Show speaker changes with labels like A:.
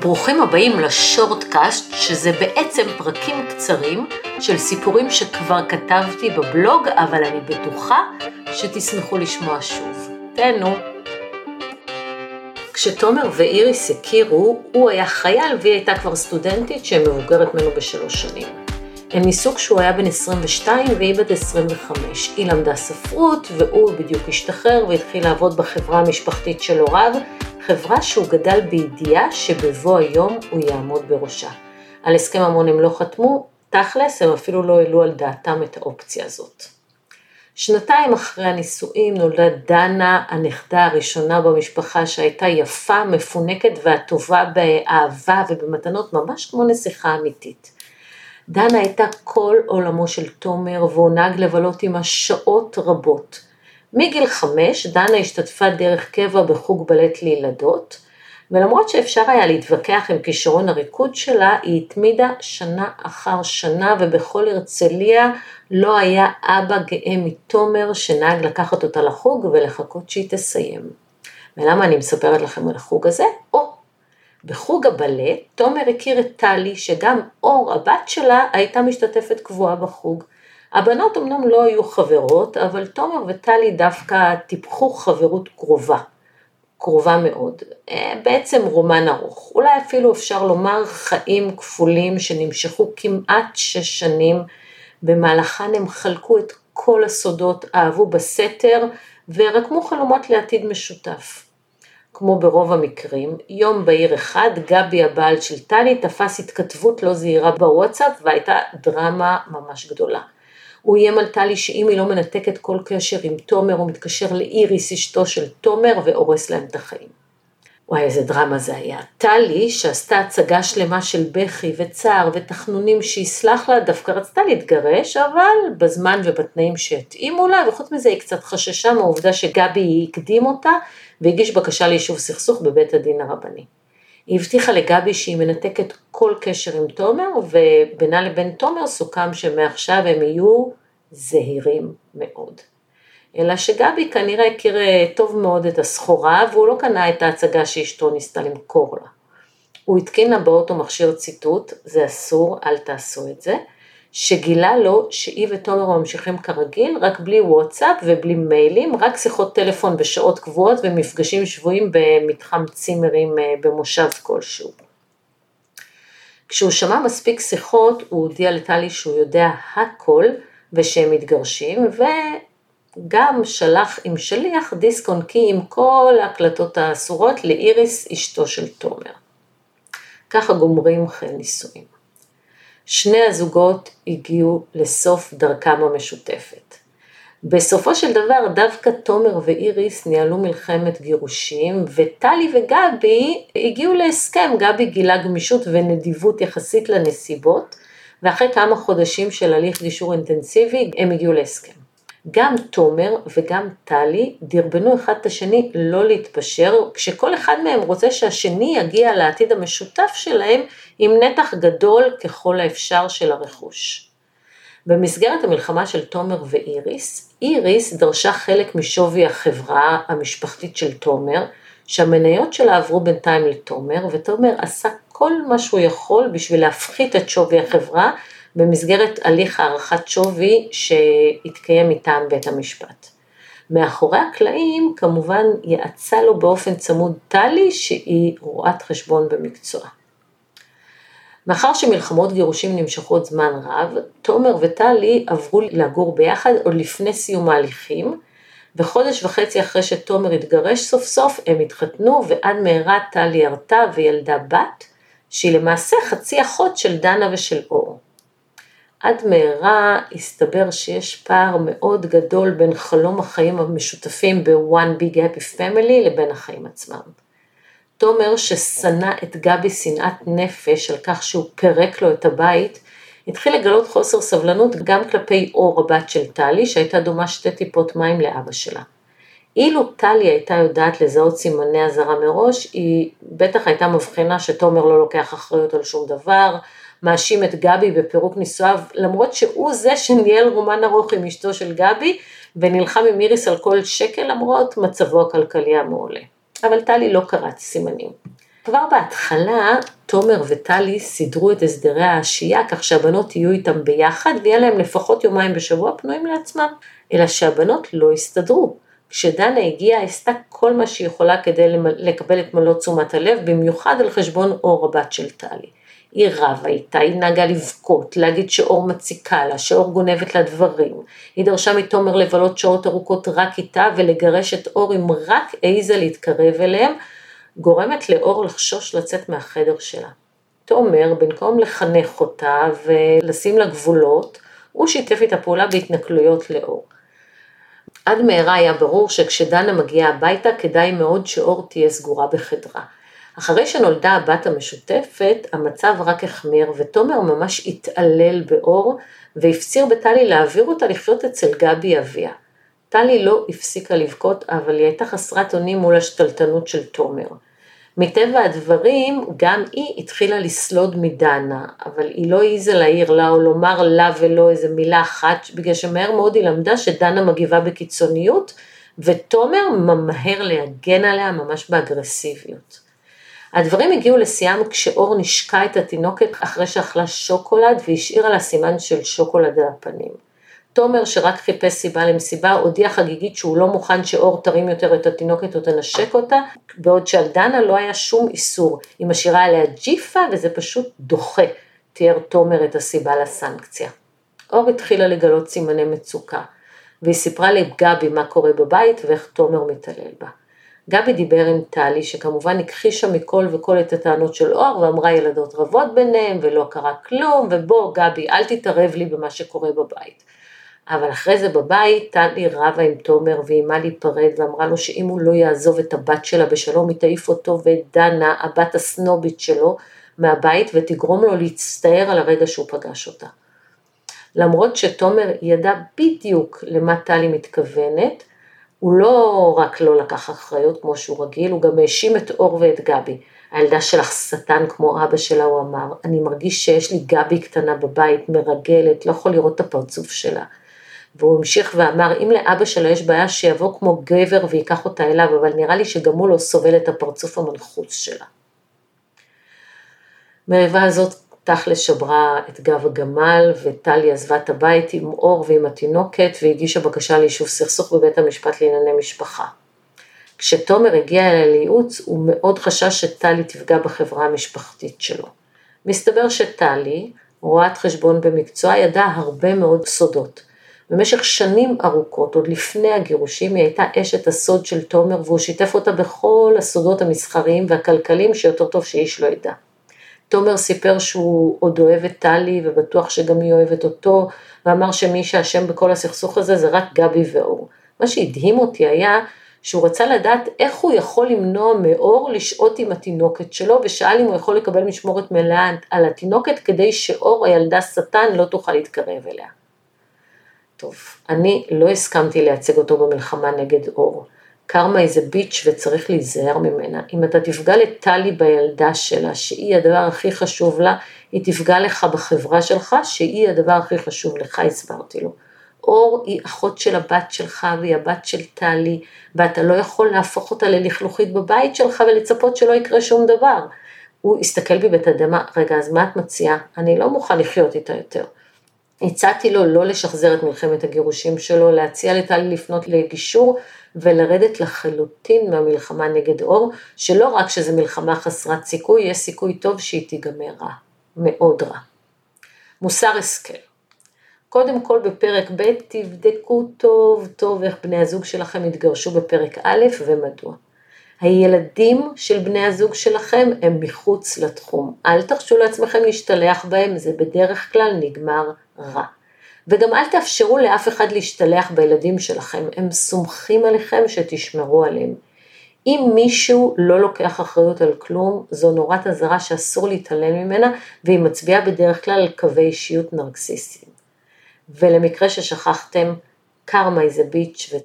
A: ברוכים הבאים לשורטקאסט, שזה בעצם פרקים קצרים של סיפורים שכבר כתבתי בבלוג, אבל אני בטוחה שתשמחו לשמוע שוב. תהנו. כשתומר ואיריס הכירו, הוא היה חייל והיא הייתה כבר סטודנטית שמבוגרת ממנו בשלוש שנים. הם ניסו כשהוא היה בן 22 והיא בת 25. היא למדה ספרות והוא בדיוק השתחרר והתחיל לעבוד בחברה המשפחתית של הוריו, חברה שהוא גדל בידיעה שבבוא היום הוא יעמוד בראשה. על הסכם המון הם לא חתמו, תכלס הם אפילו לא העלו על דעתם את האופציה הזאת. שנתיים אחרי הנישואים נולדה דנה, הנכדה הראשונה במשפחה שהייתה יפה, מפונקת והטובה באהבה ובמתנות ממש כמו נסיכה אמיתית. דנה הייתה כל עולמו של תומר והוא נהג לבלות עמה שעות רבות. מגיל חמש דנה השתתפה דרך קבע בחוג בלט לילדות, ולמרות שאפשר היה להתווכח עם כישרון הריקוד שלה, היא התמידה שנה אחר שנה ובכל הרצליה לא היה אבא גאה מתומר שנהג לקחת אותה לחוג ולחכות שהיא תסיים. ולמה אני מספרת לכם על החוג הזה? או, בחוג הבלט תומר הכיר את טלי שגם אור הבת שלה הייתה משתתפת קבועה בחוג. הבנות אמנם לא היו חברות, אבל תומר וטלי דווקא טיפחו חברות קרובה, קרובה מאוד. אה, בעצם רומן ארוך, אולי אפילו אפשר לומר חיים כפולים שנמשכו כמעט שש שנים, במהלכן הם חלקו את כל הסודות, אהבו בסתר ורקמו חלומות לעתיד משותף. כמו ברוב המקרים, יום בהיר אחד גבי הבעל של טלי תפס התכתבות לא זהירה בוואטסאפ והייתה דרמה ממש גדולה. הוא איים על טלי שאם היא לא מנתקת כל קשר עם תומר, הוא מתקשר לאיריס אשתו של תומר והורס להם את החיים. וואי, איזה דרמה זה היה. טלי, שעשתה הצגה שלמה של בכי וצער ותחנונים שיסלח לה, דווקא רצתה להתגרש, אבל בזמן ובתנאים שהתאימו לה, וחוץ מזה היא קצת חששה מהעובדה שגבי הקדים אותה, והגיש בקשה ליישוב סכסוך בבית הדין הרבני. היא הבטיחה לגבי שהיא מנתקת כל קשר עם תומר, ובינה לבין תומר סוכם שמעכשיו הם יהיו זהירים מאוד. אלא שגבי כנראה הכיר אה, טוב מאוד את הסחורה, והוא לא קנה את ההצגה שאשתו ניסתה למכור לה. הוא התקין לה באוטו מכשיר ציטוט, זה אסור, אל תעשו את זה, שגילה לו שהיא ותומר ממשיכים כרגיל, רק בלי וואטסאפ ובלי מיילים, רק שיחות טלפון בשעות קבועות ומפגשים שבויים במתחם צימרים אה, במושב כלשהו. כשהוא שמע מספיק שיחות, הוא הודיע לטלי שהוא יודע הכל ושהם מתגרשים, וגם שלח עם שליח דיסק אונקי עם כל ההקלטות האסורות לאיריס אשתו של תומר. ככה גומרים חיל נישואים. שני הזוגות הגיעו לסוף דרכם המשותפת. בסופו של דבר דווקא תומר ואיריס ניהלו מלחמת גירושים וטלי וגבי הגיעו להסכם, גבי גילה גמישות ונדיבות יחסית לנסיבות ואחרי כמה חודשים של הליך גישור אינטנסיבי הם הגיעו להסכם. גם תומר וגם טלי דרבנו אחד את השני לא להתפשר, כשכל אחד מהם רוצה שהשני יגיע לעתיד המשותף שלהם עם נתח גדול ככל האפשר של הרכוש. במסגרת המלחמה של תומר ואיריס, איריס דרשה חלק משווי החברה המשפחתית של תומר, שהמניות שלה עברו בינתיים לתומר, ותומר עשה כל מה שהוא יכול בשביל להפחית את שווי החברה במסגרת הליך הערכת שווי שהתקיים מטעם בית המשפט. מאחורי הקלעים כמובן יעצה לו באופן צמוד טלי שהיא רואת חשבון במקצוע. מאחר שמלחמות גירושים נמשכו עוד זמן רב, תומר וטלי עברו לגור ביחד עוד לפני סיום ההליכים, וחודש וחצי אחרי שתומר התגרש סוף סוף הם התחתנו ועד מהרה טלי הרתה וילדה בת, שהיא למעשה חצי אחות של דנה ושל אור. עד מהרה הסתבר שיש פער מאוד גדול בין חלום החיים המשותפים ב-one big happy family לבין החיים עצמם. תומר ששנא את גבי שנאת נפש על כך שהוא פירק לו את הבית, התחיל לגלות חוסר סבלנות גם כלפי אור הבת של טלי שהייתה דומה שתי טיפות מים לאבא שלה. אילו טלי הייתה יודעת לזהות סימני אזהרה מראש, היא בטח הייתה מבחינה שתומר לא לוקח אחריות על שום דבר, מאשים את גבי בפירוק נישואיו, למרות שהוא זה שניהל רומן ארוך עם אשתו של גבי, ונלחם עם איריס על כל שקל למרות מצבו הכלכלי המעולה. אבל טלי לא קראת סימנים. כבר בהתחלה תומר וטלי סידרו את הסדרי העשייה כך שהבנות יהיו איתם ביחד ויהיה להם לפחות יומיים בשבוע פנויים לעצמם, אלא שהבנות לא הסתדרו. כשדנה הגיעה עשתה כל מה שהיא יכולה כדי לקבל את מלוא תשומת הלב, במיוחד על חשבון אור הבת של טלי. היא רבה איתה, היא נהגה לבכות, להגיד שאור מציקה לה, שאור גונבת לה דברים. היא דרשה מתומר לבלות שעות ארוכות רק איתה ולגרש את אור אם רק העיזה להתקרב אליהם, גורמת לאור לחשוש לצאת מהחדר שלה. תומר, במקום לחנך אותה ולשים לה גבולות, הוא שיתף איתה פעולה בהתנכלויות לאור. עד מהרה היה ברור שכשדנה מגיעה הביתה כדאי מאוד שאור תהיה סגורה בחדרה. אחרי שנולדה הבת המשותפת, המצב רק החמיר ותומר ממש התעלל באור והפציר בטלי להעביר אותה לחיות אצל גבי אביה. טלי לא הפסיקה לבכות, אבל היא הייתה חסרת אונים מול השתלטנות של תומר. מטבע הדברים, גם היא התחילה לסלוד מדנה, אבל היא לא העיזה להעיר לה או לומר לה ולא איזה מילה אחת, בגלל שמהר מאוד היא למדה שדנה מגיבה בקיצוניות, ותומר ממהר להגן עליה ממש באגרסיביות. הדברים הגיעו לשיאם כשאור נשקה את התינוקת אחרי שאכלה שוקולד והשאירה לה סימן של שוקולד על הפנים. תומר שרק חיפש סיבה למסיבה הודיע חגיגית שהוא לא מוכן שאור תרים יותר את התינוקת או תנשק אותה, בעוד שעל דנה לא היה שום איסור, היא משאירה עליה ג'יפה וזה פשוט דוחה, תיאר תומר את הסיבה לסנקציה. אור התחילה לגלות סימני מצוקה, והיא סיפרה לגבי מה קורה בבית ואיך תומר מתעלל בה. גבי דיבר עם טלי, שכמובן הכחישה מכל וכל את הטענות של אור, ואמרה ילדות רבות ביניהם, ולא קרה כלום, ובוא גבי, אל תתערב לי במה שקורה בבית. אבל אחרי זה בבית, טלי רבה עם תומר ואיימה להיפרד, ואמרה לו שאם הוא לא יעזוב את הבת שלה בשלום, היא תעיף אותו ואת דנה, הבת הסנובית שלו, מהבית, ותגרום לו להצטער על הרגע שהוא פגש אותה. למרות שתומר ידע בדיוק למה טלי מתכוונת, הוא לא רק לא לקח אחריות כמו שהוא רגיל, הוא גם האשים את אור ואת גבי. הילדה שלך שטן כמו אבא שלה, הוא אמר, אני מרגיש שיש לי גבי קטנה בבית, מרגלת, לא יכול לראות את הפרצוף שלה. והוא המשיך ואמר, אם לאבא שלה יש בעיה שיבוא כמו גבר וייקח אותה אליו, אבל נראה לי שגם הוא לא סובל את הפרצוף המנחוץ שלה. מריבה הזאת תכלס שברה את גב הגמל וטלי עזבה את הבית עם אור ועם התינוקת והגישה בקשה ליישוב סכסוך בבית המשפט לענייני משפחה. כשתומר הגיע אליה לייעוץ הוא מאוד חשש שטלי תפגע בחברה המשפחתית שלו. מסתבר שטלי, רואת חשבון במקצוע, ידעה הרבה מאוד סודות. במשך שנים ארוכות, עוד לפני הגירושים, היא הייתה אשת הסוד של תומר והוא שיתף אותה בכל הסודות המסחריים והכלכליים שיותר טוב שאיש לא ידע. תומר סיפר שהוא עוד אוהב את טלי ובטוח שגם היא אוהבת אותו, ואמר שמי שאשם בכל הסכסוך הזה זה רק גבי ואור. מה שהדהים אותי היה שהוא רצה לדעת איך הוא יכול למנוע מאור לשהות עם התינוקת שלו, ושאל אם הוא יכול לקבל משמורת מלאה על התינוקת כדי שאור הילדה שטן לא תוכל להתקרב אליה. טוב, אני לא הסכמתי לייצג אותו במלחמה נגד אור. קרמה איזה ביץ' וצריך להיזהר ממנה. אם אתה תפגע לטלי בילדה שלה, שהיא הדבר הכי חשוב לה, היא תפגע לך בחברה שלך, שהיא הדבר הכי חשוב לך, הסברתי לו. אור היא אחות של הבת שלך והיא הבת של טלי, ואתה לא יכול להפוך אותה ללכלוכית בבית שלך ולצפות שלא יקרה שום דבר. הוא הסתכל בי בתדהמה, רגע, אז מה את מציעה? אני לא מוכן לחיות איתה יותר. הצעתי לו לא לשחזר את מלחמת הגירושים שלו, להציע לטלי לפנות לגישור ולרדת לחלוטין מהמלחמה נגד אור, שלא רק שזו מלחמה חסרת סיכוי, יש סיכוי טוב שהיא תיגמר רע, מאוד רע. מוסר השכל קודם כל בפרק ב' תבדקו טוב טוב איך בני הזוג שלכם התגרשו בפרק א' ומדוע. הילדים של בני הזוג שלכם הם מחוץ לתחום. אל תחשו לעצמכם להשתלח בהם, זה בדרך כלל נגמר רע. וגם אל תאפשרו לאף אחד להשתלח בילדים שלכם, הם סומכים עליכם שתשמרו עליהם. אם מישהו לא לוקח אחריות על כלום, זו נורת אזהרה שאסור להתעלם ממנה, והיא מצביעה בדרך כלל על קווי אישיות נרקסיסטיים. ולמקרה ששכחתם, קרמה איזה ביץ'